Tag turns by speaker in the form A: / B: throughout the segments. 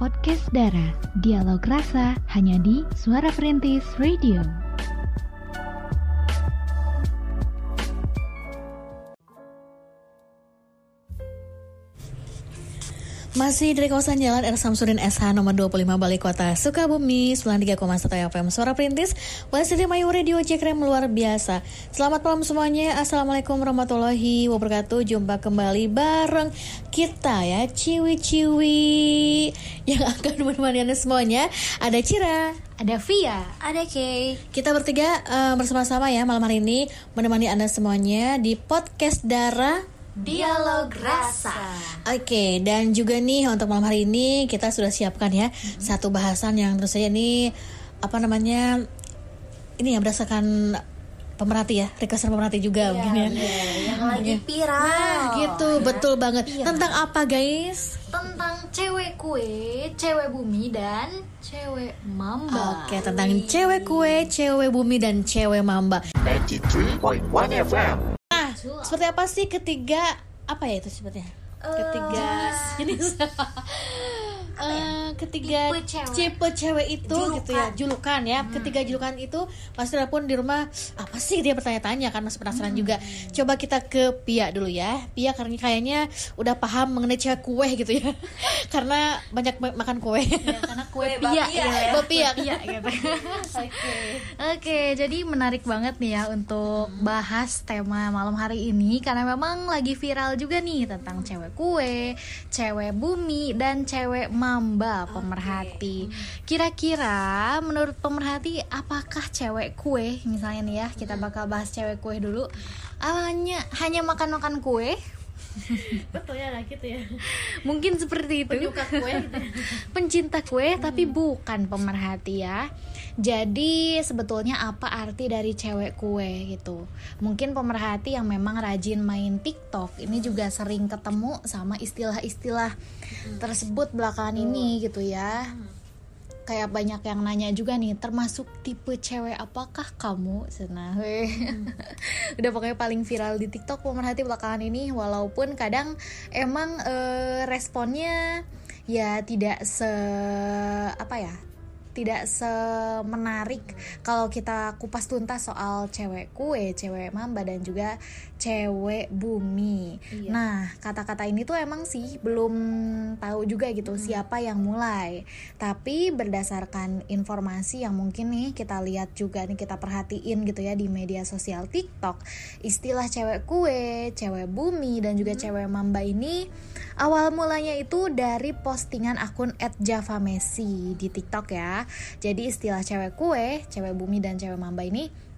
A: podcast Dara. Dialog rasa hanya di Suara Perintis Radio.
B: Masih dari kawasan Jalan R. Samsudin SH nomor 25 Bali Kota Sukabumi 93,1 FM Suara Perintis Wasili Mayu Radio Jekrem luar biasa Selamat malam semuanya Assalamualaikum warahmatullahi wabarakatuh Jumpa kembali bareng kita ya Ciwi-ciwi Yang akan menemani anda semuanya Ada Cira
A: Ada Via.
C: Ada Kay.
B: Kita bertiga uh, bersama-sama ya malam hari ini Menemani anda semuanya di podcast Dara
C: Dialog rasa.
B: Oke, dan juga nih untuk malam hari ini kita sudah siapkan ya satu bahasan yang terus saja ini apa namanya ini yang berdasarkan pemerhati ya, requestan pemerhati juga mungkin ya.
C: Yang lagi viral.
B: Nah, gitu, betul banget. Tentang apa guys?
C: Tentang cewek kue, cewek bumi dan cewek mamba.
B: Oke, tentang cewek kue, cewek bumi dan cewek mamba.
D: 93.1 FM.
B: Seperti apa sih ketiga apa ya itu sebetulnya? Ketiga jenis. Eh, ketiga
C: Tipe cewek.
B: tipe cewek itu gitu ya julukan ya. Ketiga julukan itu pasti pun di rumah apa sih? dia bertanya-tanya kan masih penasaran juga. Coba kita ke Pia dulu ya. Pia karena kayaknya udah paham mengenai cewek kue gitu ya. Karena banyak ma- makan kue.
C: Karena kue
B: Pia
C: bapia
B: ya Bapia
C: Iya gitu. Oke, jadi menarik banget nih ya untuk bahas tema malam hari ini. Karena memang lagi viral juga nih tentang cewek kue, cewek bumi dan cewek mamba pemerhati. Kira-kira menurut pemerhati apakah cewek kue misalnya nih ya, kita bakal bahas cewek kue dulu. Hanya hanya makan-makan kue?
B: betul ya lah gitu ya
C: Mungkin seperti itu.
B: penyuka kue gitu ya.
C: pencinta kue tapi bukan pemerhati ya. Jadi sebetulnya apa arti dari cewek kue gitu? Mungkin pemerhati yang memang rajin main TikTok ini juga sering ketemu sama istilah-istilah tersebut belakangan ini gitu ya. Kayak banyak yang nanya juga nih, termasuk tipe cewek apakah kamu? Nah, weh. udah pokoknya paling viral di TikTok pemerhati belakangan ini, walaupun kadang emang eh, responnya ya tidak se apa ya tidak semenarik kalau kita kupas tuntas soal cewek kue, cewek mamba dan juga cewek bumi. Nah, kata-kata ini tuh emang sih belum tahu juga gitu siapa yang mulai. Tapi berdasarkan informasi yang mungkin nih kita lihat juga nih kita perhatiin gitu ya di media sosial TikTok, istilah cewek kue, cewek bumi dan juga cewek mamba ini awal mulanya itu dari postingan akun @javamesi di TikTok ya. Jadi istilah cewek kue, cewek bumi dan cewek mamba ini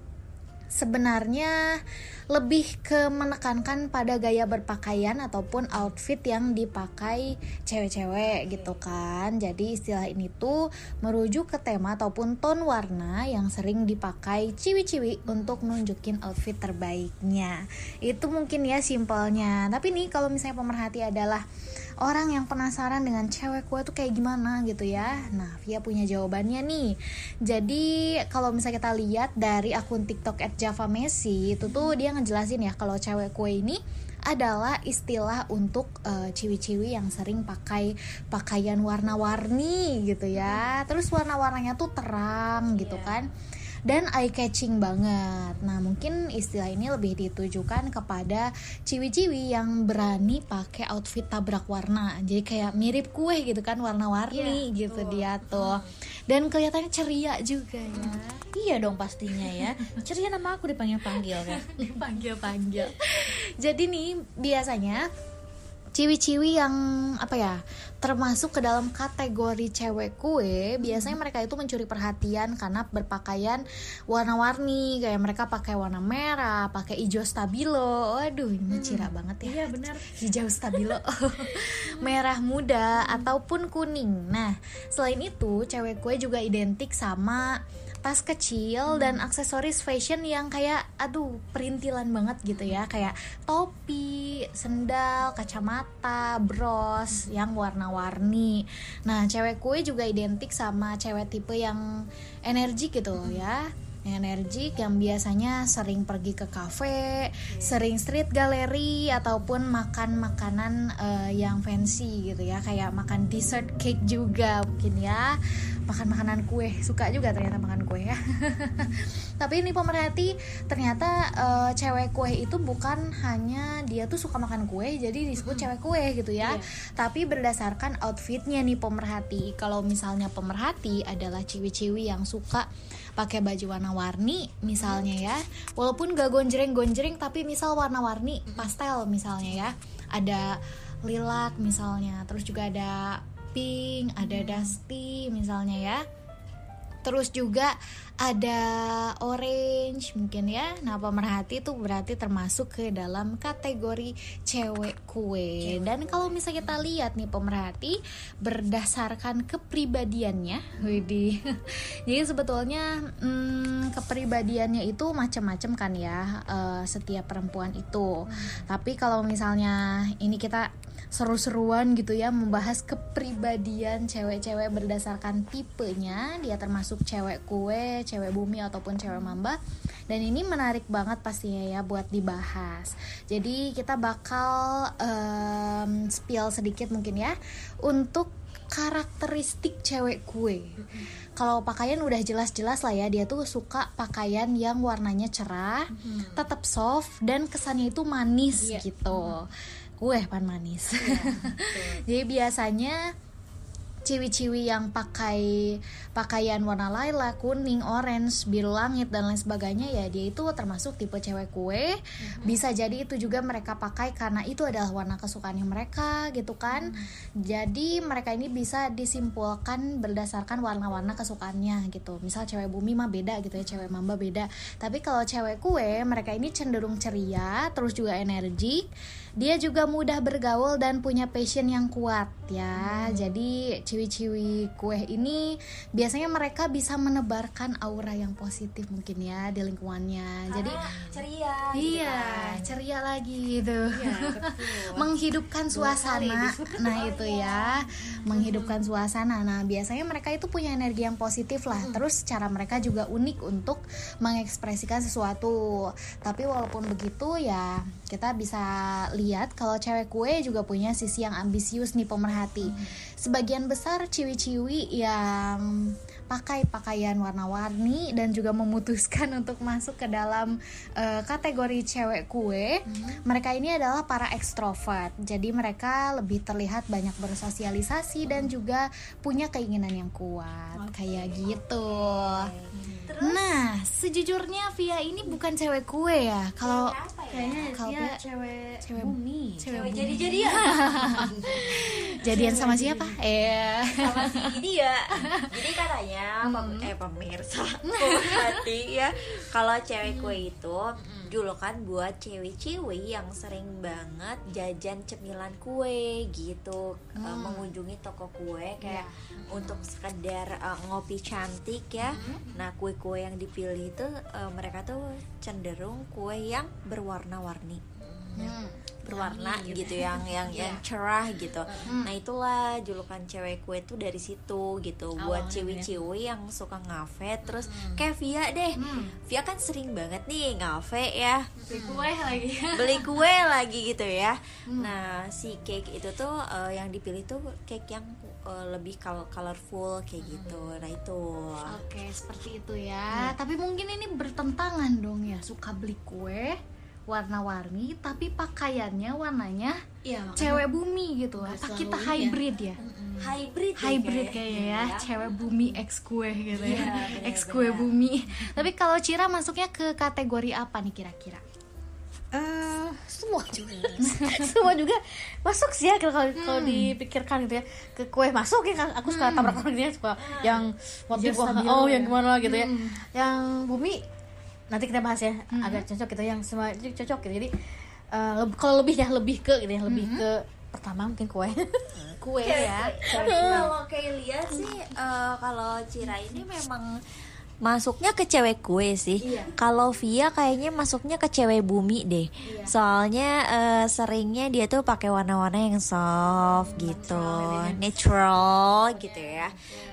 C: sebenarnya lebih ke menekankan pada gaya berpakaian ataupun outfit yang dipakai cewek-cewek gitu kan. Jadi istilah ini tuh merujuk ke tema ataupun tone warna yang sering dipakai ciwi-ciwi untuk nunjukin outfit terbaiknya. Itu mungkin ya simpelnya. Tapi nih kalau misalnya pemerhati adalah orang yang penasaran dengan cewek gue tuh kayak gimana gitu ya. Nah, Via punya jawabannya nih. Jadi kalau misalnya kita lihat dari akun TikTok @javamesi itu tuh dia ngejelasin ya kalau cewek kue ini adalah istilah untuk eh, ciwi-ciwi yang sering pakai pakaian warna-warni gitu ya. Terus warna-warnanya tuh terang gitu kan dan eye catching banget. Nah, mungkin istilah ini lebih ditujukan kepada ciwi-ciwi yang berani pakai outfit tabrak warna. Jadi kayak mirip kue gitu kan warna-warni gitu dia tuh. Dan kelihatannya ceria juga ya.
B: iya dong pastinya ya ceria nama aku dipanggil-panggil kan
C: Dipanggil-panggil. Jadi nih biasanya ciwi-ciwi yang apa ya termasuk ke dalam kategori cewek kue biasanya mereka itu mencuri perhatian karena berpakaian warna-warni. Kayak mereka pakai warna merah pakai hijau stabilo. Waduh ini cira banget ya.
B: Iya benar.
C: Hijau stabilo. Merah muda ataupun kuning. Nah selain itu cewek kue juga identik sama tas kecil dan aksesoris fashion yang kayak aduh perintilan banget gitu ya. Kayak topi, sendal, kacamata, bros yang warna-warni. Nah, cewek kue juga identik sama cewek tipe yang energi gitu ya. yang energik yang biasanya sering pergi ke kafe, sering street gallery ataupun makan makanan eh, yang fancy gitu ya, kayak makan dessert cake juga mungkin ya, makan makanan kue suka juga ternyata makan kue ya. Tapi ini pemerhati ternyata eh, cewek kue itu bukan hanya dia tuh suka makan kue, jadi disebut cewek kue gitu ya. Tapi berdasarkan outfitnya nih pemerhati. Kalau misalnya pemerhati adalah ciwi-ciwi yang suka pakai baju warna-warni misalnya ya walaupun gak gonjreng-gonjreng tapi misal warna-warni pastel misalnya ya ada lilac misalnya terus juga ada pink ada dusty misalnya ya. Terus juga ada orange mungkin ya. Nah pemerhati itu berarti termasuk ke dalam kategori cewek kue. Dan kalau misalnya kita lihat nih pemerhati berdasarkan kepribadiannya. Widih. Jadi sebetulnya hmm, kepribadiannya itu macam-macam kan ya eh, setiap perempuan itu. Tapi kalau misalnya ini kita seru-seruan gitu ya membahas kepribadian cewek-cewek berdasarkan tipenya. Dia termasuk cewek kue, cewek bumi ataupun cewek mamba. Dan ini menarik banget pastinya ya buat dibahas. Jadi kita bakal em, spill sedikit mungkin ya untuk karakteristik cewek kue. Kalau pakaian udah jelas-jelas lah ya dia tuh suka pakaian yang warnanya cerah tetap soft dan kesannya itu manis gitu kue pan manis jadi biasanya ciwi-ciwi yang pakai pakaian warna lilac, kuning, orange, biru langit dan lain sebagainya ya dia itu termasuk tipe cewek kue. Bisa jadi itu juga mereka pakai karena itu adalah warna kesukaannya mereka gitu kan. Jadi mereka ini bisa disimpulkan berdasarkan warna-warna kesukaannya gitu. Misal cewek bumi mah beda gitu ya, cewek mamba beda. Tapi kalau cewek kue mereka ini cenderung ceria, terus juga energik. Dia juga mudah bergaul dan punya passion yang kuat ya. Jadi ciwi-ciwi kue ini biasanya mereka bisa menebarkan aura yang positif mungkin ya di lingkungannya. Jadi
E: ceria
C: Iya, ceria lagi gitu. Menghidupkan suasana. Nah, itu ya. Menghidupkan suasana. Nah, biasanya mereka itu punya energi yang positif lah. Terus cara mereka juga unik untuk mengekspresikan sesuatu. Tapi walaupun begitu ya kita bisa lihat kalau cewek kue juga punya sisi yang ambisius nih pemerhati. Sebagian besar ciwi-ciwi yang pakai pakaian warna-warni dan juga memutuskan untuk masuk ke dalam eh, kategori cewek kue. Mereka ini adalah para ekstrovert. Jadi mereka lebih terlihat banyak bersosialisasi dan juga punya keinginan yang kuat. Kayak gitu. Nah, sejujurnya Via ini bukan cewek kue ya. Kalau
E: kayaknya
C: kalau
E: dia cewek
C: cewek
E: bumi
C: cewek
E: cewek
C: bumi.
E: jadi jadian
C: jadian sama siapa? Eh.
E: sama si dia jadi katanya pem- eh pemirsa. Pemerhati ya. Kalau cewek kue itu julukan buat cewek-cewek yang sering banget jajan cemilan kue gitu. Eh, mengunjungi toko kue kayak untuk sekedar eh, ngopi cantik ya. Nah kue-kue yang dipilih itu eh, mereka tuh cenderung kue yang berwarna-warni berwarna gitu yang yang yang cerah gitu. Nah itulah julukan cewek kue tuh dari situ gitu buat ciwi-ciwi yang suka ngafe terus kayak Via deh. Via kan sering banget nih ngafe ya
C: kue lagi.
E: beli kue lagi gitu ya. Nah si cake itu tuh eh, yang dipilih tuh cake yang eh, lebih col- colorful kayak gitu. Nah itu.
C: Oke, seperti itu ya. Tapi mungkin ini bertentangan dong ya, suka beli kue warna-warni tapi pakaiannya warnanya
E: Iya
C: cewek bumi gitu. Apa kita
B: iya.
C: hybrid ya?
E: hybrid deh
C: Hybrid
E: kayaknya.
C: kayaknya ya, cewek bumi X kue gitu ya.
E: benar-benar.
C: X kue bumi. Tapi kalau Cira masuknya ke kategori apa nih kira-kira?
B: Eh, semua juga semua juga masuk sih ya kalau kalau dipikirkan gitu ya ke kue masuk ya aku suka tabrak orang gitu ya suka yang waktu
C: Jazz
B: gua
C: stabilo
B: oh
C: ya.
B: yang gimana gitu ya yang bumi nanti kita bahas ya agak cocok gitu yang semua cocok gitu. Jadi eh, leb- kalau lebih ya lebih ke gitu ya lebih ke pertama mungkin kue.
C: Kue ya.
E: Tapi kalau kayak lihat sih eh, kalau Cira ini memang masuknya ke cewek kue sih. Kalau Via kayaknya masuknya ke cewek bumi deh. Soalnya eh, seringnya dia tuh pakai warna-warna yang soft gitu, natural gitu ya.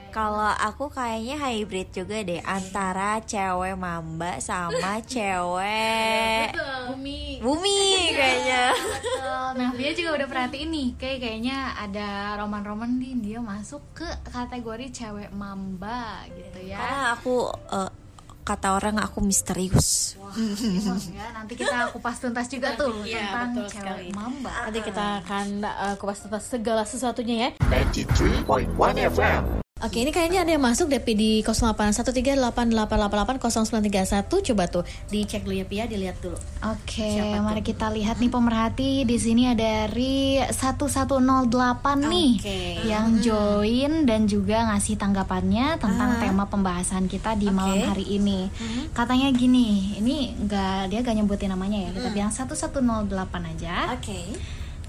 E: Kalau aku kayaknya hybrid juga deh antara cewek mamba sama cewek
C: Bumi.
E: bumi kayaknya.
C: Betul. Nah, dia juga udah perhatiin nih, kayak kayaknya ada roman-roman nih dia masuk ke kategori cewek mamba gitu ya.
E: Karena aku eh, kata orang aku misterius.
C: Emang ya, nanti kita kupas tuntas juga tuh
B: Iya,
C: tentang
B: betul
C: cewek
B: sekali.
C: mamba.
B: Nanti kita akan uh, kupas tuntas segala sesuatunya ya.
D: 93.1 FM.
B: Oke, ini kayaknya ada yang masuk DP di 081388880931. Coba tuh dicek dulu ya Pia, dilihat dulu.
C: Oke,
B: Siapa tuh?
C: mari kita lihat nih pemerhati di sini ada dari 1108 nih yang join dan juga ngasih tanggapannya tentang
B: Ah.
C: tema pembahasan kita di
B: Oke.
C: malam hari ini. Katanya gini, ini enggak dia gak nyebutin namanya ya, kita bilang 1108 aja.
B: Oke.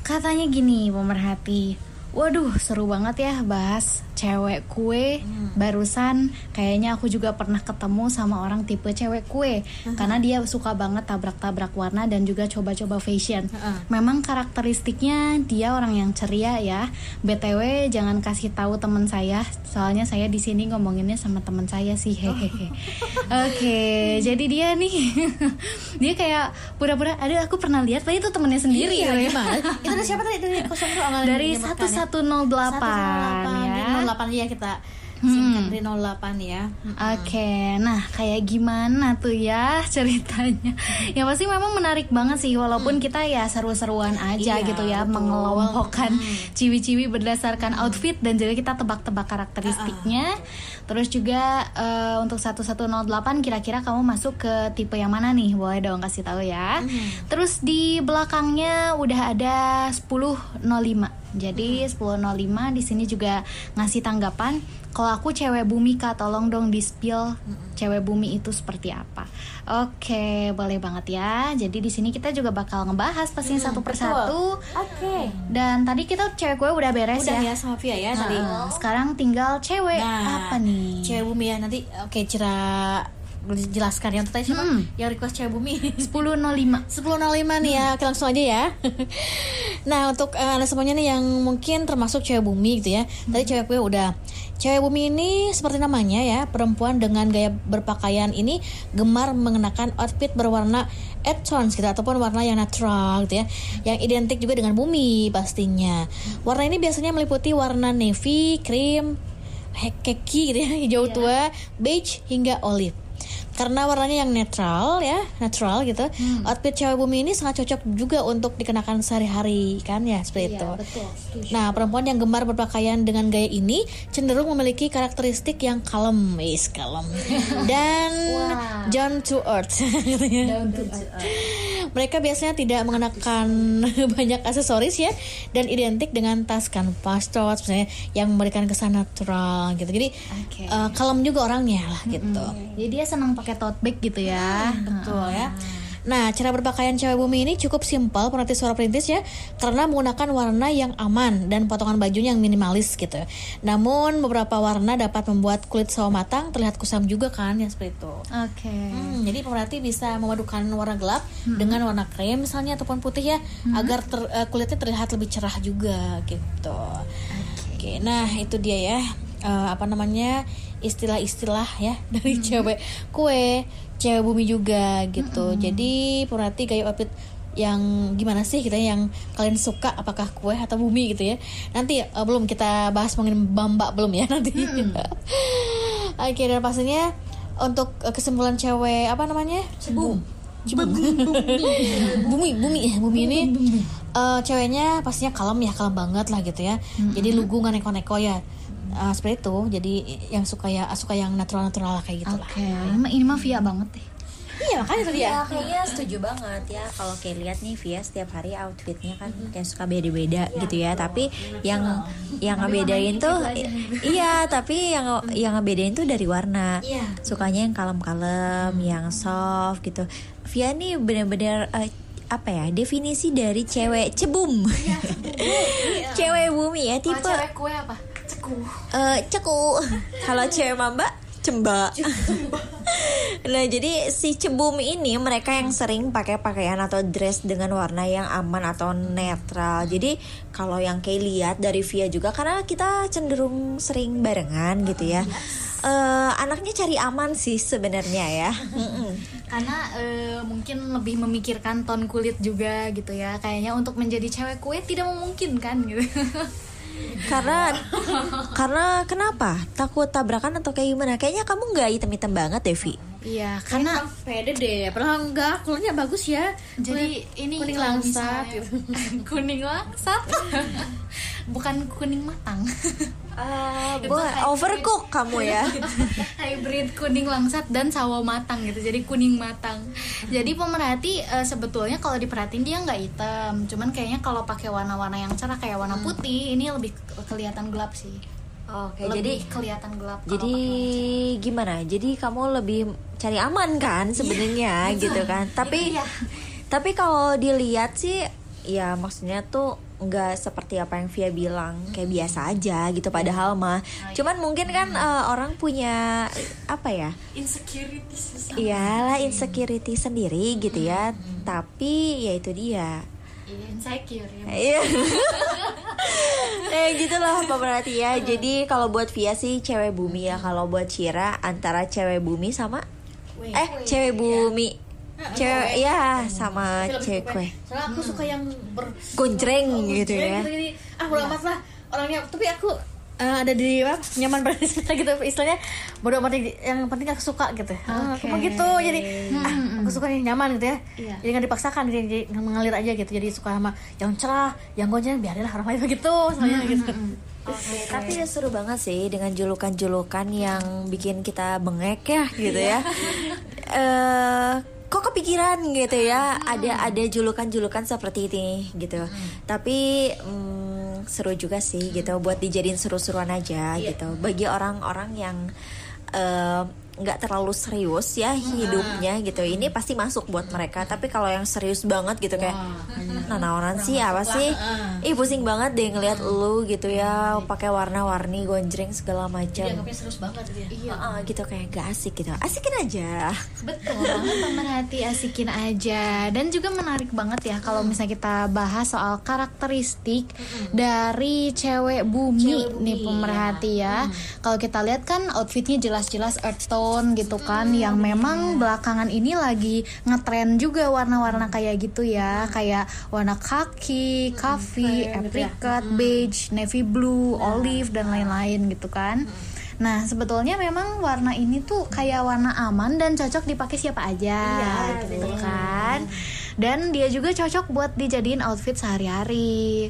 C: Katanya gini pemerhati Waduh, seru banget ya bahas cewek kue. Hmm. Barusan kayaknya aku juga pernah ketemu sama orang tipe cewek kue uh-huh. karena dia suka banget tabrak-tabrak warna dan juga coba-coba fashion.
B: Uh-huh.
C: Memang karakteristiknya dia orang yang ceria ya. BTW jangan kasih tahu teman saya, soalnya saya di sini ngomonginnya sama teman saya sih. Hehehe. Oke, okay, jadi dia nih dia kayak pura-pura, aduh aku pernah lihat, tapi itu temennya sendiri.
B: Iya,
C: gitu
B: ya. Itu siapa tadi? Dari,
C: dari 108, 108 ya.
B: 08 ya kita singkat hmm. Rino ya. Hmm.
C: Oke, okay. nah kayak gimana tuh ya ceritanya? ya pasti memang menarik banget sih walaupun hmm. kita ya seru-seruan aja
B: iya,
C: gitu ya
B: betul.
C: mengelompokkan hmm. ciwi-ciwi berdasarkan hmm. outfit dan juga kita tebak-tebak karakteristiknya. Uh -uh. Terus juga uh, untuk 1108 kira-kira kamu masuk ke tipe yang mana nih? Boleh dong kasih tahu ya. Hmm. Terus di belakangnya udah ada 1005 jadi 1005 di sini juga ngasih tanggapan kalau aku cewek bumi kak tolong dong di spill cewek bumi itu seperti apa. Oke, boleh banget ya. Jadi di sini kita juga bakal ngebahas pastinya satu persatu.
B: Oke.
C: Dan tadi kita cewek gue udah beres
B: Udah
C: ya.
B: ya sama Via ya tadi.
C: Nah, sekarang tinggal cewek
B: Nah,
C: apa nih?
B: Cewek bumi ya nanti oke Cira jelaskan yang tadi siapa?
C: Hmm.
B: Yang request cewek bumi.
C: 10.05
B: 10.05 nih ya, oke langsung aja ya. nah untuk eh, anda semuanya nih yang mungkin termasuk cewek bumi gitu ya. Tadi cewek gue udah. Cewek bumi ini seperti namanya ya, perempuan dengan gaya berpakaian ini gemar mengenakan outfit berwarna earth tones gitu ataupun warna yang natural gitu ya, yang identik juga dengan bumi pastinya. Warna ini biasanya meliputi warna navy, cream, keki gitu ya, hijau tua, beige hingga olive karena warnanya yang netral ya natural gitu. Outfit cewek bumi ini sangat cocok juga untuk dikenakan sehari-hari kan ya? Seperti itu.
C: betul, setuju.
B: nah perempuan yang gemar berpakaian dengan gaya ini cenderung memiliki karakteristik yang kalem. Is kalem. Dan
C: Wow.
B: down to earth. Mereka biasanya tidak mengenakan banyak aksesoris ya dan identik dengan tas kanvas tote misalnya yang memberikan kesan natural gitu. Jadi
C: Oke.
B: eh, kalem juga orangnya lah gitu.
C: Jadi dia senang pakai tote bag gitu ya.
B: Betul ya. Nah, cara berpakaian cewek bumi ini cukup simpel penanti suara perintis ya, karena menggunakan warna yang aman dan potongan bajunya yang minimalis gitu. Namun beberapa warna dapat membuat kulit sawo matang terlihat kusam juga kan, ya seperti itu.
C: Oke.
B: Hmm, jadi pemerhati bisa memadukan warna gelap dengan warna krem misalnya ataupun putih ya, agar ter- eh, kulitnya terlihat lebih cerah juga gitu. Oke, nah itu dia ya eh, apa namanya istilah-istilah ya dari cewek kue, cewek bumi juga gitu. Jadi pemerhati gaya outfit yang gimana sih kita yang kalian suka apakah kue atau bumi gitu ya? Nanti eh, belum kita bahas mengenai bamba belum ya nanti. Oke dan pastinya untuk eh, kesimpulan cewek apa namanya? Cebum Cebum. bumi. Bumi ya bumi. Ini eh, ceweknya pastinya kalem ya kalem banget lah gitu ya. Jadi lugu nggak neko-neko ya Eh, seperti itu. Jadi yang suka ya suka yang natural natural lah kayak gitu lah.
C: Oke, ini mah ini mah via banget deh.
B: iya makanya tadi ya
E: Ya kayaknya setuju banget ya. Kalau kayak lihat nih Via setiap hari outfitnya kan kayak suka beda-beda gitu ya. tapi yang yang ngebedain tuh iya tapi yang yang ngebedain tuh dari warna.
B: Iya.
E: sukanya yang kalem-kalem yang soft gitu. Via nih bener-bener eh, apa ya definisi dari cewek cebum. Cewek bumi ya tipe
C: cewek kue apa? Ceku.
E: eh, ceku kalau cewek mamba Cemba. nah, jadi si cebumi ini mereka yang sering pakai pakaian atau dress dengan warna yang aman atau netral. Jadi kalau yang kayak lihat dari Via juga karena kita cenderung sering barengan gitu ya. Eh, anaknya cari aman sih sebenarnya ya.
C: Karena eh, mungkin lebih memikirkan ton kulit juga gitu ya kayaknya untuk menjadi cewek kue tidak memungkinkan gitu
E: karena karena kenapa? Takut tabrakan atau kayak gimana? Kayaknya kamu nggak hitam-hitam banget, Devi.
C: Iya
B: Karena pede deh, padahal enggak, kulitnya bagus ya.
C: jadi
B: Kulit-
C: ini
B: kuning langsat gitu.
C: kuning langsat. Bukan kuning matang.
E: Boy,
C: hybrid.
E: overcook kamu ya.
C: hybrid kuning langsat dan sawo matang gitu. Jadi kuning matang. Jadi pemerhati eh, sebetulnya kalau diperhatiin dia nggak hitam. Cuman kayaknya kalau pakai warna-warna yang cerah kayak warna putih ini lebih ke- kelihatan gelap sih
E: Oke,
C: lebih
E: jadi
C: kelihatan gelap
E: jadi gimana? Jadi kamu lebih cari aman kan sebenarnya gitu kan. Tapi
C: Iya.
E: tapi kalau dilihat sih ya maksudnya tuh nggak seperti apa yang Via bilang kayak biasa aja gitu padahal mah. Cuman mungkin kan eh, orang punya apa ya?
C: Insecurities
E: iyalah insecurity sendiri gitu ya. Tapi ya itu dia
C: insecure ya
E: Iya. eh gitu lah pemerhati ya. Jadi kalau buat Via sih cewek bumi ya. Kalau buat Cira antara cewek bumi sama eh cewek bumi. Cewek ya sama cewek kue.
B: Soalnya aku suka yang ber
E: Gonjreng gitu ya.
B: Jadi, ah bodo amat lah orangnya. Tapi aku eh, ada di apa nyaman di sana gitu istilahnya. Bodo amat yang penting aku suka gitu. Ah, aku mah gitu jadi ah, aku suka yang nyaman gitu ya.
C: Iya.
B: jadi nggak dipaksakan jadi, jadi mengalir aja gitu. Jadi suka sama yang cerah yang gonjreng biarinlah orang lain begitu soalnya gitu.
E: Tapi ya seru banget sih dengan julukan-julukan yang bikin kita bengek ya gitu ya. Eh kok kepikiran gitu ya ada ada julukan-julukan seperti ini gitu. Tapi seru juga sih gitu buat dijadiin seru-seruan aja gitu. Bagi orang-orang yang eh, nggak terlalu serius ya hidupnya gitu. Ini pasti masuk buat mereka. Tapi kalau yang serius banget gitu kayak nah sih apa sih? ih pusing banget deh ngelihat lu gitu ya pakai warna-warni gonjreng segala macam.
B: Dianggapnya serius banget gitu ya?
C: Iya.
E: Ah, gitu kayak gak asik gitu. Asikin aja.
C: Betul banget pemerhati asikin aja. Dan juga menarik banget ya Kalau misalnya kita bahas soal karakteristik Dari cewek bumi, nih pemerhati ya. Kalau kita lihat kan outfitnya jelas-jelas earth tone gitu kan Yang memang belakangan ini lagi ngetren juga warna-warna kayak gitu ya. Kayak warna kaki, coffee, apricot, beige, navy blue, olive dan lain-lain gitu kan. Nah, sebetulnya memang warna ini tuh kayak warna aman dan cocok dipakai siapa aja, gitu kan. Dan dia juga cocok buat dijadiin outfit sehari-hari.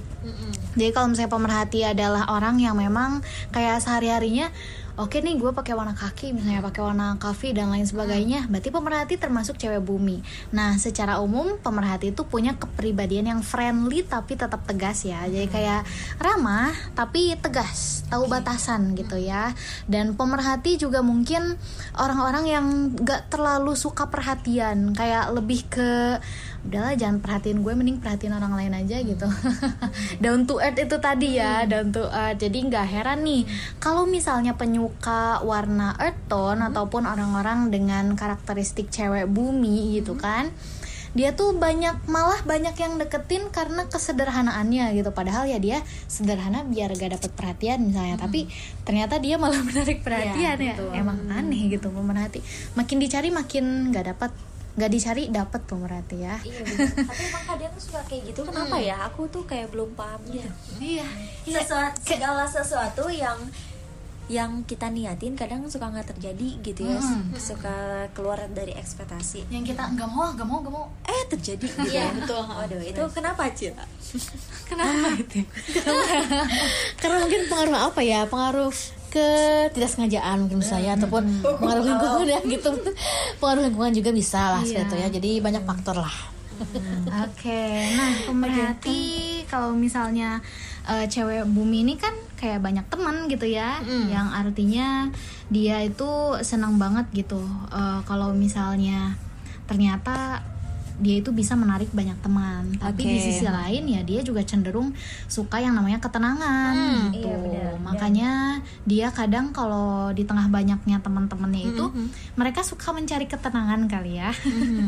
C: Jadi kalau misalnya pemerhati adalah orang yang memang kayak sehari-harinya Oke nih gue pakai warna kaki misalnya pakai warna coffee dan lain sebagainya. Berarti pemerhati termasuk cewek bumi. Nah secara umum pemerhati itu punya kepribadian yang friendly tapi tetap tegas ya. Jadi kayak ramah tapi tegas tahu batasan gitu ya. Dan pemerhati juga mungkin orang-orang yang gak terlalu suka perhatian. Kayak lebih ke udahlah jangan perhatiin gue mending perhatiin orang lain aja gitu. Down to earth itu tadi ya down to earth. Jadi nggak heran nih kalau misalnya penyuka warna earth tone ataupun orang-orang dengan karakteristik cewek bumi gitu kan dia tuh banyak malah banyak yang deketin karena kesederhanaannya gitu. Padahal ya dia sederhana biar gak dapet perhatian misalnya. Tapi ternyata dia malah menarik perhatian ya. emang aneh gitu pemerhati makin dicari makin gak dapat nggak dicari dapat pemerhati ya.
E: Iya bener. tapi emang kadang suka kayak gitu. Kenapa ya? Aku tuh kayak belum paham gitu.
C: Iya.
E: Sesuatu segala sesuatu yang yang kita niatin kadang suka nggak terjadi gitu ya. Suka keluar dari ekspektasi.
C: Yang kita nggak mau nggak mau nggak mau.
E: Eh terjadi. Gitu
B: Iya,
E: ya.
B: betul.
E: waduh itu kenapa Cila?
C: kenapa? Itu
B: karena mungkin pengaruh apa ya? Pengaruh ke tidak sengajaan mungkin saya ataupun pengaruh lingkungan ya gitu. Pengaruh lingkungan juga bisa lah
C: Iya.
B: gitu ya. Jadi banyak faktor lah.
C: Oke, nah pemerhati kalau misalnya eh, cewek bumi ini kan kayak banyak teman gitu ya, yang artinya dia itu senang banget gitu. Eh, kalau misalnya ternyata dia itu bisa menarik banyak teman. Tapi di
E: Oke.
C: sisi lain ya dia juga cenderung suka yang namanya ketenangan gitu.
E: iya benar.
C: makanya dia kadang kalau di tengah banyaknya teman-temannya itu mereka suka mencari ketenangan kali ya.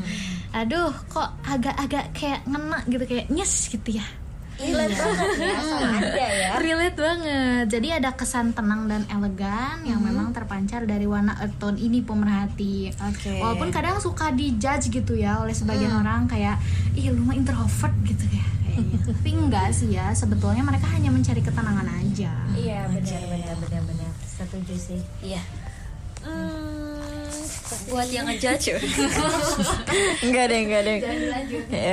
C: Aduh kok agak-agak kayak ngena gitu kayak nyes gitu ya
E: Relate banget ya sama anda ya.
C: Relate banget. Jadi ada kesan tenang dan elegan yang memang terpancar dari warna earth tone ini pemerhati.
E: Oke.
C: walaupun kadang suka dijudge gitu ya oleh sebagian orang kayak ih lu mah introvert gitu ya. Kayaknya. tapi enggak sih ya sebetulnya mereka hanya mencari ketenangan aja.
E: Iya benar benar benar. benar. Setuju sih.
B: Iya.
E: Hmm, buat yang ngejudge. Enggak deh, enggak deh.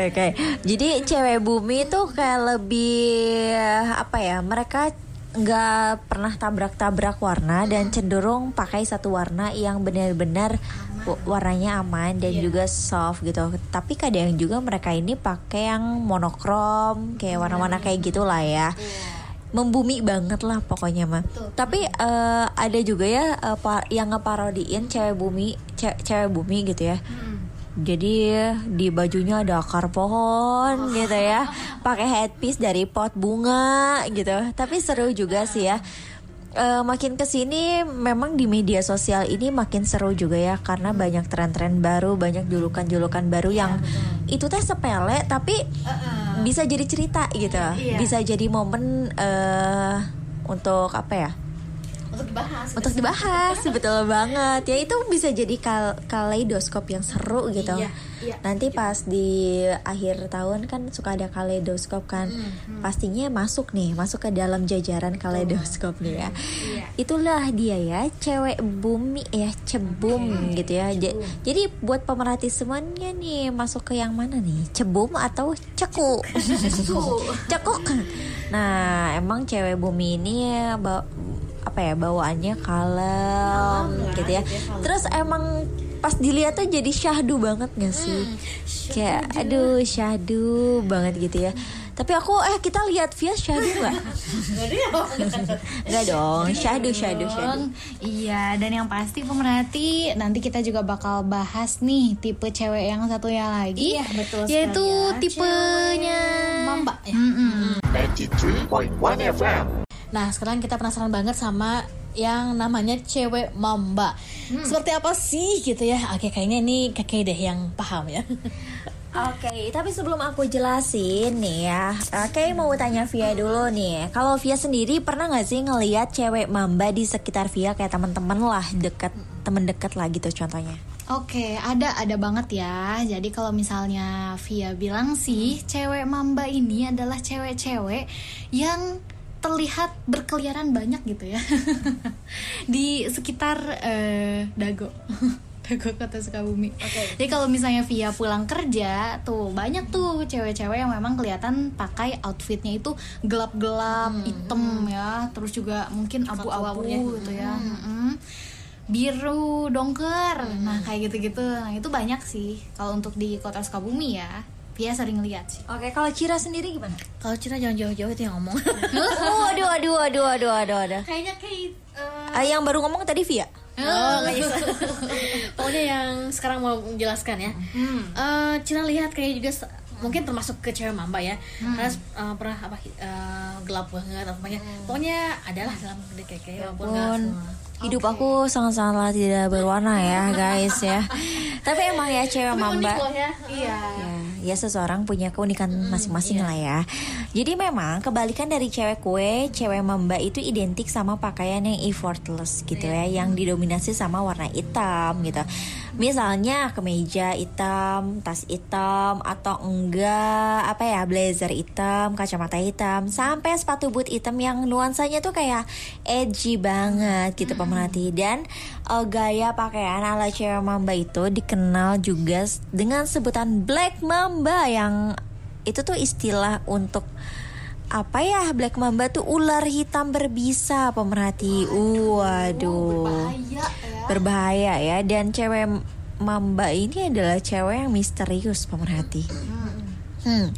E: Oke, jadi cewek bumi tuh kayak lebih Apa ya, mereka nggak pernah tabrak-tabrak warna Dan cenderung pakai satu warna yang benar-benar wa- Warnanya aman dan juga soft gitu. Tapi kadang juga mereka ini pakai yang monokrom Kayak warna-warna kayak gitulah ya membumi banget lah pokoknya mah. Tapi eh, ada juga ya pa- yang ngeparodiin cewek bumi, ce- cewek bumi gitu ya. Jadi di bajunya ada akar pohon gitu ya, pakai headpiece dari pot bunga gitu. Tapi seru juga sih ya. Eh, makin ke sini memang di media sosial ini makin seru juga ya karena banyak tren-tren baru, banyak julukan-julukan baru yang itu teh sepele tapi bisa jadi cerita gitu, bisa jadi momen eh untuk apa ya?
B: Untuk dibahas.
E: Untuk dibahas, betul banget. Ya itu bisa jadi kal kaleidoskop yang seru gitu.
B: Iya, iya.
E: Nanti pas di akhir tahun kan suka ada kaleidoskop kan. Pastinya masuk nih, masuk ke dalam jajaran kaleidoskop nih ya. Itulah dia ya, cewek bumi ya, cebum gitu ya. Ja- Jadi buat pemerhati semuanya nih masuk ke yang mana nih? Cebum atau ceku? Cekuk. Nah, emang cewek bumi ini ya, apa ya bawaannya kalem gitu ya. Terus emang pas dilihat tuh jadi syahdu banget gak sih? Kayak aduh syahdu banget gitu ya. Tapi aku eh kita lihat via syahdu nggak? Nggak dong, syahdu syahdu syahdu.
C: Iya, dan yang pasti pemerhati nanti kita juga bakal bahas nih tipe cewek yang satunya lagi,
B: Iya, betul
C: yaitu
B: sekali ya.
C: tipenya
B: Mamba ya.
C: Mm-mm.
D: 93.1 FM.
B: Nah, sekarang kita penasaran banget sama yang namanya cewek mamba. Seperti apa sih gitu ya? Oke, kayaknya ini kakek deh yang paham ya.
E: Oke, tapi sebelum aku jelasin nih ya, oke mau tanya Via dulu nih. Kalau Via sendiri pernah nggak sih ngelihat cewek mamba di sekitar Via kayak teman-teman lah, deket temen deket lah gitu contohnya?
C: Oke, ada ada banget ya. Jadi kalau misalnya Via bilang sih, cewek mamba ini adalah cewek-cewek yang terlihat berkeliaran banyak gitu ya. Di sekitar eh, Dago. Dago kota Sukabumi. Jadi kalau misalnya Via pulang kerja, tuh banyak tuh cewek-cewek yang memang kelihatan pakai outfitnya itu gelap-gelap, hitam ya, terus juga mungkin abu-abu gitu ya. Mm-mm. Biru dongker. Nah kayak gitu-gitu. Nah itu banyak sih. Kalau untuk di kota Sukabumi ya Via sering lihat sih
E: Oke, kalau Cira sendiri gimana?
B: Kalau Cina jangan jauh-jauh itu yang ngomong.
E: Waduh, aduh, aduh, aduh, aduh, aduh.
B: Kayaknya kayak eh,
E: Ah, yang baru ngomong tadi Via.
B: Oh, nggak bisa. Pokoknya yang sekarang mau menjelaskan ya. Eh, Cina lihat kayak juga mungkin termasuk ke cewek mamba ya. Karena eh, pernah apa eh, gelap banget apanya. Pokoknya adalah dalam kayak kayak walaupun
E: hidup aku sangat-sangat tidak berwarna ya, guys ya. Tapi emang ya cewek mamba.
B: ya.
C: iya
E: Ya, ya seseorang punya keunikan masing-masing lah ya. Jadi memang kebalikan dari cewek kue, cewek mamba itu identik sama pakaian yang effortless gitu ya, yang didominasi sama warna hitam gitu. Misalnya kemeja hitam, tas hitam, atau enggak apa ya blazer hitam, kacamata hitam, sampai sepatu boot hitam yang nuansanya tuh kayak edgy banget gitu pemerhati. Dan eh, gaya pakaian ala cewek mamba itu dikenal juga dengan sebutan black mamba yang itu tuh istilah untuk apa ya black mamba tuh ular hitam berbisa pemerhati. Waduh
C: iya
E: berbahaya ya dan cewek mamba ini adalah cewek yang misterius pemerhati Hmm.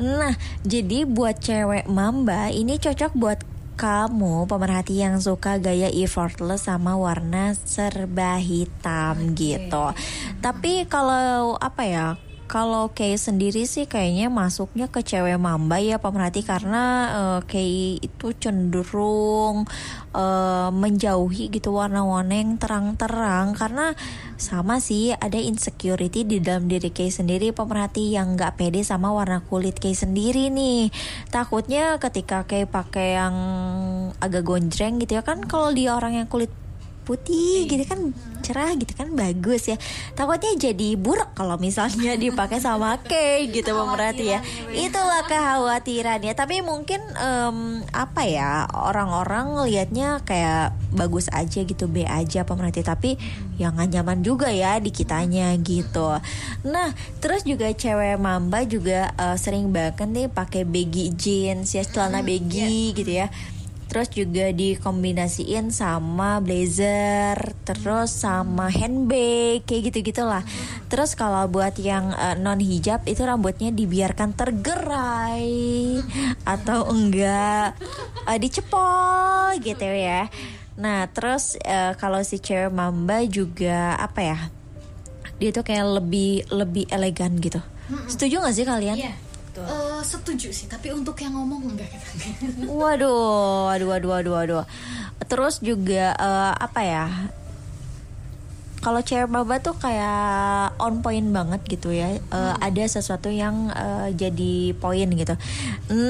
E: Nah, jadi buat cewek mamba ini cocok buat kamu pemerhati yang suka gaya effortless sama warna serba hitam gitu. Tapi kalau apa ya? Kalau Kay sendiri sih kayaknya masuknya ke cewek mamba ya pemerhati karena uh, Kay itu cenderung uh, menjauhi gitu warna-warna yang terang-terang. Karena sama sih ada insecurity di dalam diri Kay sendiri pemerhati yang nggak pede sama warna kulit Kay sendiri nih. Takutnya ketika Kay pakai yang agak gonjreng gitu ya kan kalau dia orang yang kulit putih gitu kan cerah gitu kan bagus ya. Takutnya jadi buruk kalau misalnya dipakai sama Kay gitu pemerhati ya. Itulah kekhawatirannya. Tapi mungkin um, apa ya orang-orang liatnya kayak bagus aja gitu B aja pemerhati tapi yang nyaman juga ya di kitanya gitu. Nah terus juga cewek mamba juga uh, sering banget nih pakai baggy jeans ya celana baggy gitu ya terus juga dikombinasiin sama blazer terus sama handbag kayak gitu gitulah terus kalau buat yang uh, non hijab itu rambutnya dibiarkan tergerai atau enggak uh, dicepol gitu ya. Nah terus uh, kalau si cewek mamba juga apa ya dia tuh kayak lebih lebih elegan gitu. Setuju gak sih kalian?
C: Iya. Uh, setuju sih, tapi untuk yang ngomong enggak.
E: Waduh, waduh, waduh, waduh, waduh. Terus juga uh, apa ya? Kalau cewek maba tuh kayak on point banget gitu ya. Uh, Ada sesuatu yang uh, jadi poin gitu.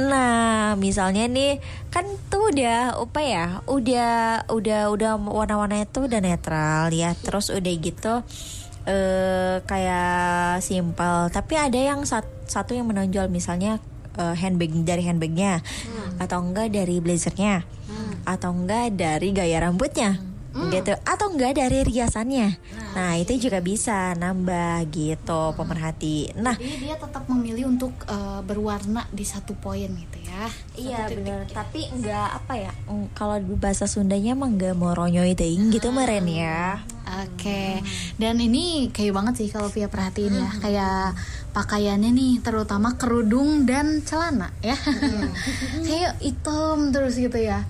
E: Nah, misalnya nih kan tuh udah apa ya? Udah udah udah warna-warnanya tuh udah netral ya. Terus udah gitu uh, kayak simpel. Tapi ada yang sat satu yang menonjol misalnya uh, handbag dari handbagnya hmm. atau enggak dari blazernya hmm. atau enggak dari gaya rambutnya hmm. Gitu. Atau enggak dari riasannya. Nah, nah itu juga bisa nambah gitu hmm. pemerhati. Nah.
C: Jadi dia tetap memilih untuk uh, berwarna di satu poin gitu ya.
E: Iya benar tapi enggak apa ya mm, kalau bahasa Sundanya emang enggak ting gitu meren ya.
C: Oke. Okay. dan ini kayak banget sih kalau Via perhatiin ya. Kayak pakaiannya nih terutama kerudung dan celana ya. Hmm. kayak hitam terus gitu ya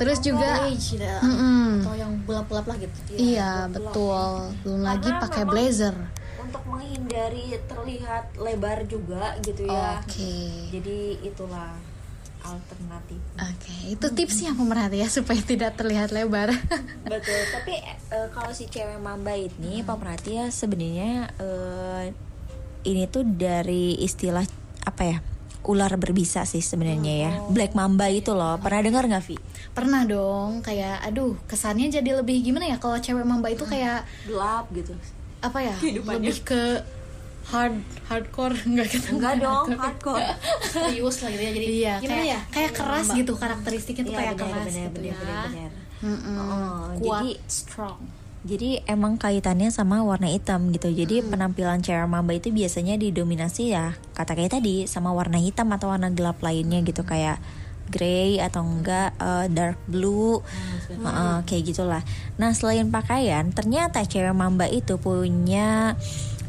C: terus juga
B: ya. mm -mm. atau yang gelap-gelap lah gitu
C: iya, iya betul belum lagi pakai blazer
E: untuk menghindari terlihat lebar juga gitu ya
C: oke okay.
E: jadi itulah alternatif.
C: Oke, okay. itu tipsnya pemerhati ya supaya tidak terlihat lebar.
E: Betul, tapi e, kalau si cewek mamba ini hmm. pemerhati ya sebenarnya e, ini tuh dari istilah apa ya ular berbisa sih sebenarnya ya. Black mamba itu loh. Pernah dengar nggak Vi?
C: Pernah dong. Kayak aduh kesannya jadi lebih gimana ya? Kalau cewek mamba itu kayak
E: gelap gitu.
C: apa ya? Lebih ke hard hardcore. Enggak
E: gitu enggak dong hardcore.
B: Serius lah gitu ya. Jadi
C: iya, kayak, ya? kayak keras mamba. gitu karakteristiknya tuh iya, kayak bener, keras
E: bener,
C: gitu
E: bener,
C: ya.
E: bener, bener.
C: Mm -mm. Oh, kuat jadi, strong
E: jadi emang kaitannya sama warna hitam gitu. Jadi hmm. penampilan cewek mamba itu biasanya didominasi ya kata kayak tadi sama warna hitam atau warna gelap lainnya gitu kayak grey atau enggak uh, dark blue hmm. uh, kayak gitulah. Nah selain pakaian, ternyata cewek mamba itu punya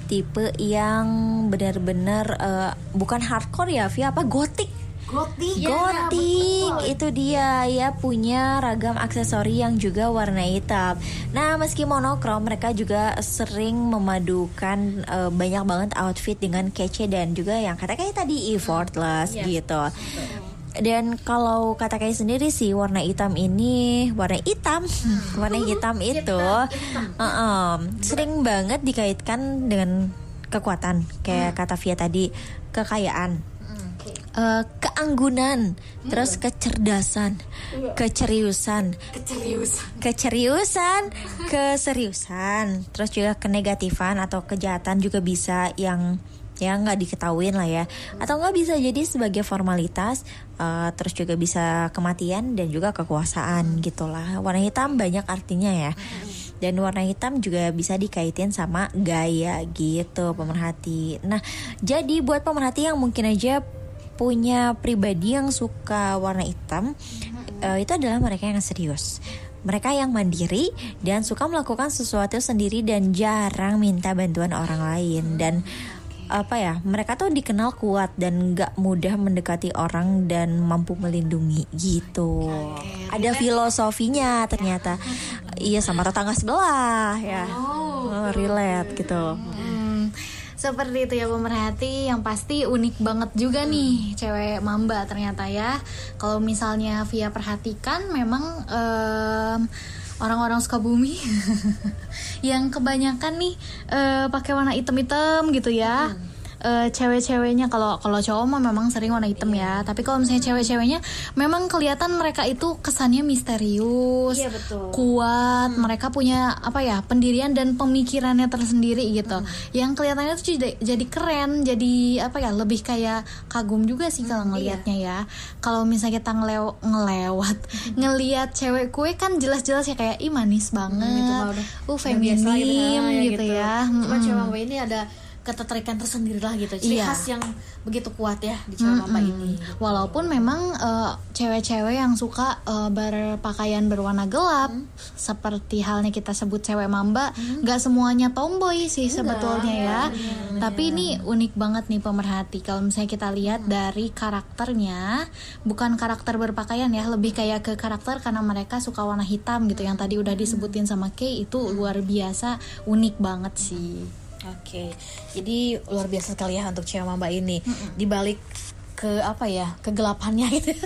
E: tipe yang benar-benar uh, bukan hardcore ya, via apa gotik
C: Gotik,
E: ya, Gotik ya, itu dia ya punya ragam aksesori yang juga warna hitam. Nah meski monokrom mereka juga sering memadukan uh, banyak banget outfit dengan kece dan juga yang kata kayak tadi effortless yeah. gitu. Dan kalau kata kayak sendiri sih warna hitam ini warna hitam, hmm. warna hitam itu hitam, hitam. Uh -um, sering banget dikaitkan dengan kekuatan kayak hmm. kata Via tadi kekayaan uh, keanggunan, hmm. terus kecerdasan, iya. keceriusan,
C: keceriusan,
E: keceriusan, keseriusan, terus juga kenegatifan atau kejahatan juga bisa yang ya nggak diketahuin lah ya. Atau nggak bisa jadi sebagai formalitas uh, terus juga bisa kematian dan juga kekuasaan gitulah warna hitam banyak artinya ya. Dan warna hitam juga bisa dikaitin sama gaya gitu pemerhati. Nah jadi buat pemerhati yang mungkin aja punya pribadi yang suka warna hitam uh, itu adalah mereka yang serius. Mereka yang mandiri dan suka melakukan sesuatu sendiri dan jarang minta bantuan orang lain. Dan apa ya mereka tuh dikenal kuat dan gak mudah mendekati orang dan mampu melindungi gitu. Okay, ada filosofinya ternyata. Iya sama tetangga sebelah ya. Oh,
C: oh
E: relate gitu.
C: Hmm Seperti itu ya pemerhati yang pasti unik banget juga nih cewek mamba ternyata ya. Kalau misalnya Via perhatikan memang em, orang-orang Sukabumi yang kebanyakan nih eh, pakai warna hitam-hitam gitu ya. Eh, cewek-ceweknya. Kalau kalau cowok mah memang sering warna hitam ya. Tapi kalau misalnya cewek-ceweknya memang kelihatan mereka itu kesannya misterius
E: Iya, betul.
C: kuat. Mereka punya apa ya pendirian dan pemikirannya tersendiri gitu. Yang kelihatannya tuh jadi, jadi keren jadi apa ya lebih kayak kagum juga sih kalau ngelihatnya ya. Kalau misalnya kita ngelew ngelewat ngelihat cewek kue kan jelas-jelas ya kayak ih manis banget
B: itu mah udah-
C: uh feminim
B: gitu, nah,
C: gitu, ya.
B: Cuma
C: Mm-mm.
B: cewek ini ada ketertarikan tersendiri lah gitu. Ciri
C: Iya.
B: khas yang begitu kuat ya di cewek mamba ini.
C: Walaupun memang eh, cewek-cewek yang suka eh, berpakaian berwarna gelap, seperti halnya kita sebut cewek mamba, nggak semuanya tomboy sih sebetulnya ya. Tapi ini unik banget nih pemerhati. Kalau misalnya kita lihat dari karakternya, bukan karakter berpakaian ya, lebih kayak ke karakter karena mereka suka warna hitam gitu. Yang tadi udah disebutin sama Kay itu luar biasa unik banget sih.
B: Oke. Jadi luar biasa sekali ya untuk cewek mamba ini. Di balik ke apa ya kegelapannya gitu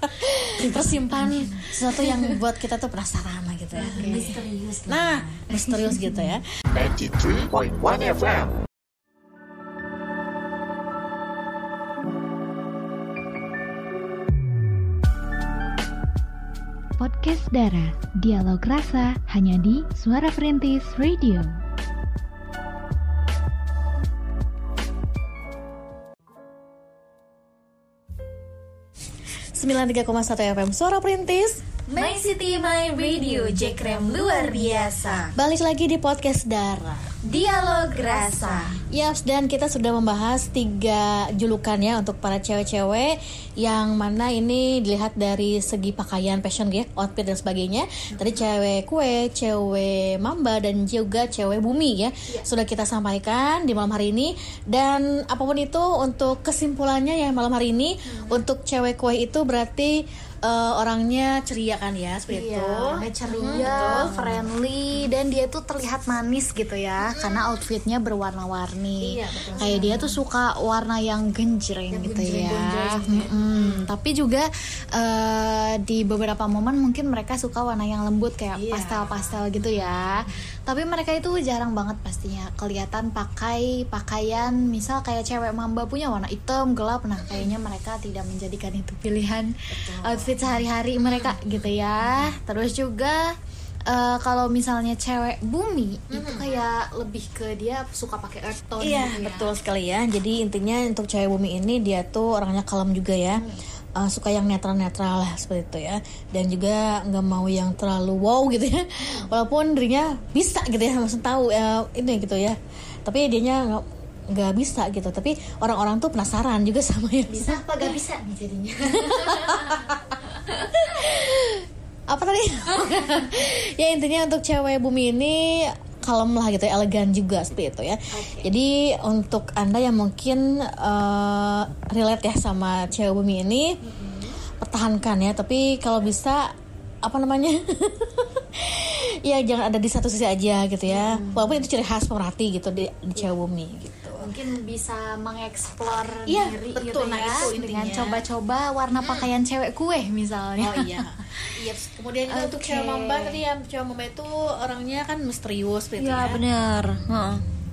B: tersimpan sesuatu yang buat kita tuh penasaran lah gitu ya misterius nah misterius gitu ya
D: 93.1 FM.
A: Podcast Dara, dialog rasa hanya di Suara Perintis Radio.
B: 93,1 FM Suara Perintis.
E: My City My Radio Jekrem luar biasa.
B: Balik lagi di podcast Dara
E: Dialog rasa
B: Yaps, dan kita sudah membahas tiga julukan ya untuk para cewek-cewek yang mana ini dilihat dari segi pakaian, fashion ya, outfit dan sebagainya. Tadi cewek kue, cewek mamba dan juga cewek bumi ya sudah kita sampaikan di malam hari ini. Dan apa pun itu untuk kesimpulannya ya malam hari ini untuk cewek kue itu berarti eh, orangnya ceria kan ya seperti itu.
C: Iya, ceria, friendly, dan dia tuh terlihat manis gitu ya, karena outfitnya berwarna-warni.
B: Iya, betul
C: Kayak dia tuh suka warna yang genjreng gitu ya. Mm-mm. Tapi juga eh, di beberapa momen mungkin mereka suka warna yang lembut kayak
B: Iya.
C: pastel-pastel gitu ya. Tapi mereka itu jarang banget pastinya kelihatan pakai pakaian misal kayak cewek mamba punya warna hitam gelap. Nah, kayaknya mereka tidak menjadikan itu pilihan outfit sehari-hari mereka gitu ya. Terus juga eh, kalau misalnya cewek bumi itu kayak lebih ke dia suka pakai earth tone
B: Iya
C: gitu ya.
B: betul sekali ya. Jadi intinya untuk cewek bumi ini dia tuh orangnya kalem juga ya. Uh, suka yang netral-netral lah seperti itu ya. Dan juga nggak mau yang terlalu wow gitu ya. Walaupun dirinya bisa gitu ya, maksud tahu ya ini gitu ya. Tapi dianya nggak nggak bisa gitu. Tapi orang-orang tuh penasaran juga sama yang
C: Bisa apa gak bisa nih jadinya?
B: apa tadi? ya intinya untuk cewek bumi ini kalem lah gitu elegan juga seperti itu ya. Jadi untuk anda yang mungkin eh, relate ya sama cewek bumi ini, pertahankan ya. Tapi kalau bisa apa namanya? ya jangan ada di satu sisi aja gitu ya. Walaupun itu ciri khas pemerhati gitu di, di cewek bumi gitu.
C: Mungkin bisa mengeksplor
B: Iya,
C: diri
B: betul.
C: gitu
B: Nah,
C: ya
B: itu
C: dengan
B: intinya.
C: coba-coba warna pakaian cewek kue misalnya.
B: Oh iya. Iya, kemudian juga untuk cewek mamba tadi ya, cewek mamba itu orangnya kan misterius seperti itu
E: Ya
B: ya.
E: benar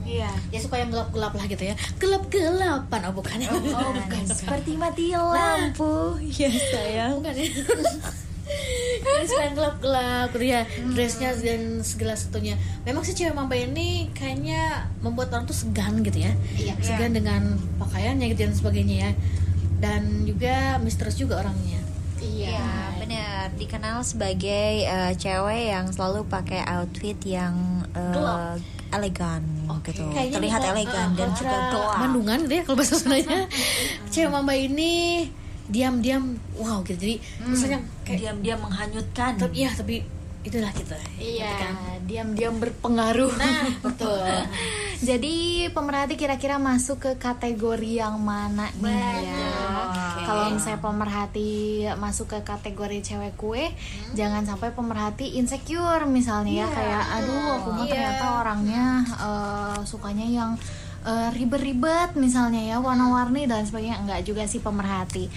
C: Iya.
B: ya suka yang gelap-gelap lah gitu ya gelap-gelapan oh bukan ya oh, bukan
E: Seperti mati lampu
B: ya sayang bukan ya Dia suka yang gelap-gelap gitu ya dressnya dan segala sesuatunya. Memang sih cewek mamba ini kayaknya membuat orang tuh segan gitu ya.
C: Iya.
B: segan dengan pakaiannya gitu dan sebagainya ya. Dan juga misterius juga orangnya.
E: Iya benar. Dikenal sebagai eh, cewek yang selalu pakai outfit yang
B: Gelap.
E: elegan gitu.
B: Kayaknya
E: terlihat elegan
B: uh,
E: dan juga gelap.
B: Bandungan gitu ya kalau bahasa Sundanya. Cewek mamba ini diam-diam wow gitu jadi misalnya kayak
E: diam-diam menghanyutkan
B: tapi ya tapi itulah kita
C: Iya,
B: Kan?
C: diam-diam berpengaruh.
B: nah betul
C: Jadi pemerhati kira-kira masuk ke kategori yang mana nih ya? Kalau misalnya pemerhati masuk ke kategori cewek kue, jangan sampai pemerhati insecure misalnya ya kayak aduh aku mah
B: Iya.
C: ternyata orangnya eh, sukanya yang eh, ribet-ribet misalnya ya warna-warni dan sebagainya enggak juga sih pemerhati.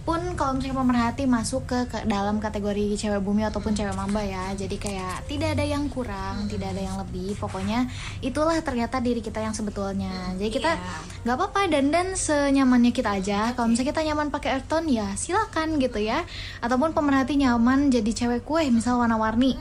C: Pun kalau misalnya pemerhati masuk ke, ke dalam kategori cewek bumi ataupun cewek mamba ya jadi kayak tidak ada yang kurang tidak ada yang lebih pokoknya itulah ternyata diri kita yang sebetulnya. Jadi kita nggak apa-apa dandan senyamannya kita aja. Kalau misalnya kita nyaman pakai earth tone ya silakan gitu ya. Ataupun pemerhati nyaman jadi cewek kue misal warna-warni.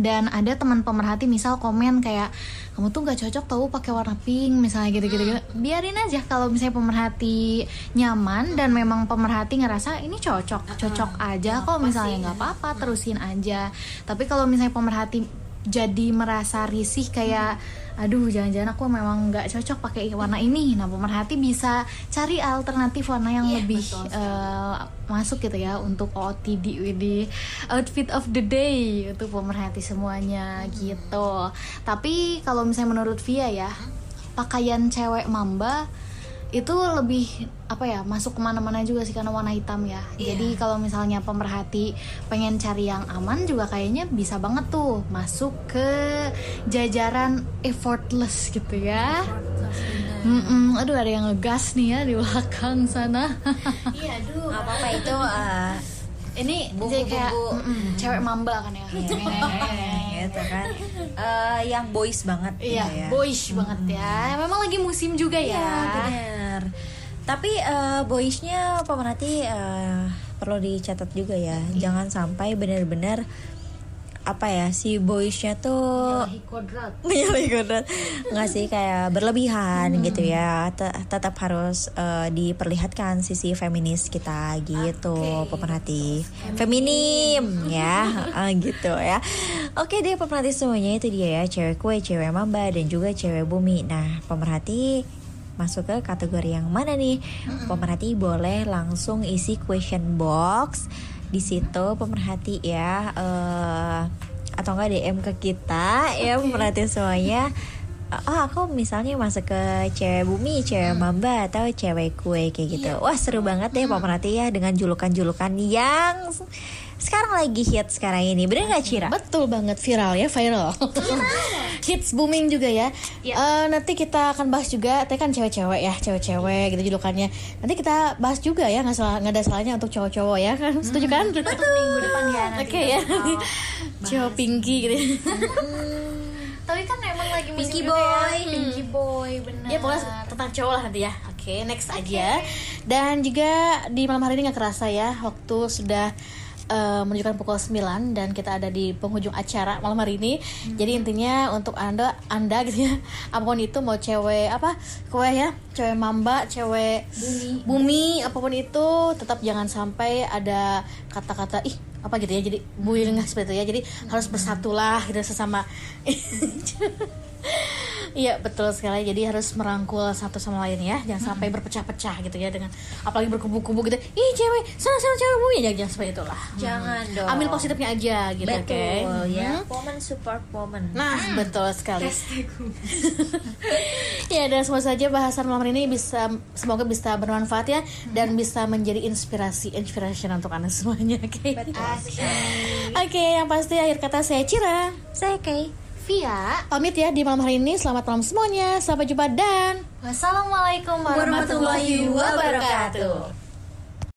C: Dan ada teman pemerhati misal komen kayak kamu tuh nggak cocok tau pakai warna pink misalnya gitu-gitu. Biarin aja kalau misalnya pemerhati nyaman dan memang pemerhati ngerasa ini cocok cocok aja kok misalnya nggak apa-apa terusin aja. Tapi kalau misalnya pemerhati jadi merasa risih kayak aduh jangan-jangan aku memang nggak cocok pakai warna ini. Nah pemerhati bisa cari alternatif warna yang lebih eh, masuk gitu ya untuk OOTD di outfit of the day untuk pemerhati semuanya gitu. Tapi kalau misalnya menurut Via ya pakaian cewek mamba itu lebih apa ya masuk ke mana-mana juga sih karena warna hitam ya. Jadi kalau misalnya pemerhati pengen cari yang aman juga kayaknya bisa banget tuh masuk ke jajaran effortless gitu ya. Mm-mm, aduh ada yang ngegas nih ya di belakang sana.
B: Iya, aduh.
E: Nggak apa-apa itu eh,
C: ini jadi kayak mm-mm, cewek mamba kan ya?
E: Gitu kan. Eh, yang boys banget
C: iya
E: gitu ya.
C: boyish banget ya. Memang lagi musim juga
E: Iya,
C: ya.
E: bener. Tapi eh, boysnya pemerhati eh, perlu dicatat juga ya. Jangan sampai benar-benar apa ya si boysnya tuh menyalahi kodrat. Nggak sih kayak berlebihan gitu ya. Te- tetap harus eh, diperlihatkan sisi feminis kita gitu pemerhati feminim. ya. Eh, gitu ya. Oke deh pemerhati semuanya. Itu dia ya cewek kue cewek mamba dan juga cewek bumi. Nah pemerhati masuk ke kategori yang mana nih? Pemerhati boleh langsung isi question box di situ pemerhati ya eh, atau enggak DM ke kita ya pemerhati semuanya oh aku misalnya masuk ke cewek bumi, cewek mamba atau cewek kue kayak gitu. Wah seru banget deh pemerhati ya dengan julukan-julukan yang sekarang lagi hit sekarang ini. Bener nggak Cira?
B: Betul banget viral ya viral. Hits booming juga ya. Eh, nanti kita akan bahas juga. Tadi kan cewek-cewek ya, cewek-cewek gitu julukannya. Nanti kita bahas juga ya, nggak salah nggak ada salahnya untuk cowok-cowok ya kan? Setuju kan?
C: minggu depan ya
B: Oke ya. Cowok pinky gitu. ya.
C: tapi kan lagi musim
E: Pinky
C: ya.
E: boy.
C: Pinky boy benar
B: Ya pokoknya tentang cowok lah nanti ya. Oke, next aja. Dan juga di malam hari ini nggak kerasa ya, waktu sudah eh, menunjukkan pukul 9 dan kita ada di penghujung acara malam hari ini. Jadi intinya untuk anda, anda gitu ya, apa pun itu mau cewek apa, kue ya, cewek mamba, cewek bumi, apa pun itu, tetap jangan sampai ada kata-kata ih apa gitu ya jadi buil nggak seperti itu ya. Jadi harus bersatulah gitu sesama Iya betul sekali. Jadi harus merangkul satu sama lain ya. Jangan sampai berpecah-pecah gitu ya dengan apalagi berkubu-kubu gitu. Ih cewek, sana sana cewek bumi ya jangan seperti itulah.
E: Jangan dong.
B: Ambil positifnya aja gitu oke.
E: Betul ya.
B: Hmm.
E: Woman support woman.
B: Nah, betul sekali. ya, dan semua saja bahasan malam ini bisa semoga bisa bermanfaat ya dan bisa menjadi inspirasi inspiration untuk anda semuanya. Oke. Oke, yang pasti akhir kata saya Cira.
E: Saya Kay.
C: Via
B: Pamit ya di malam hari ini. Selamat malam semuanya. Sampai jumpa dan
C: wassalamualaikum warahmatullahi wabarakatuh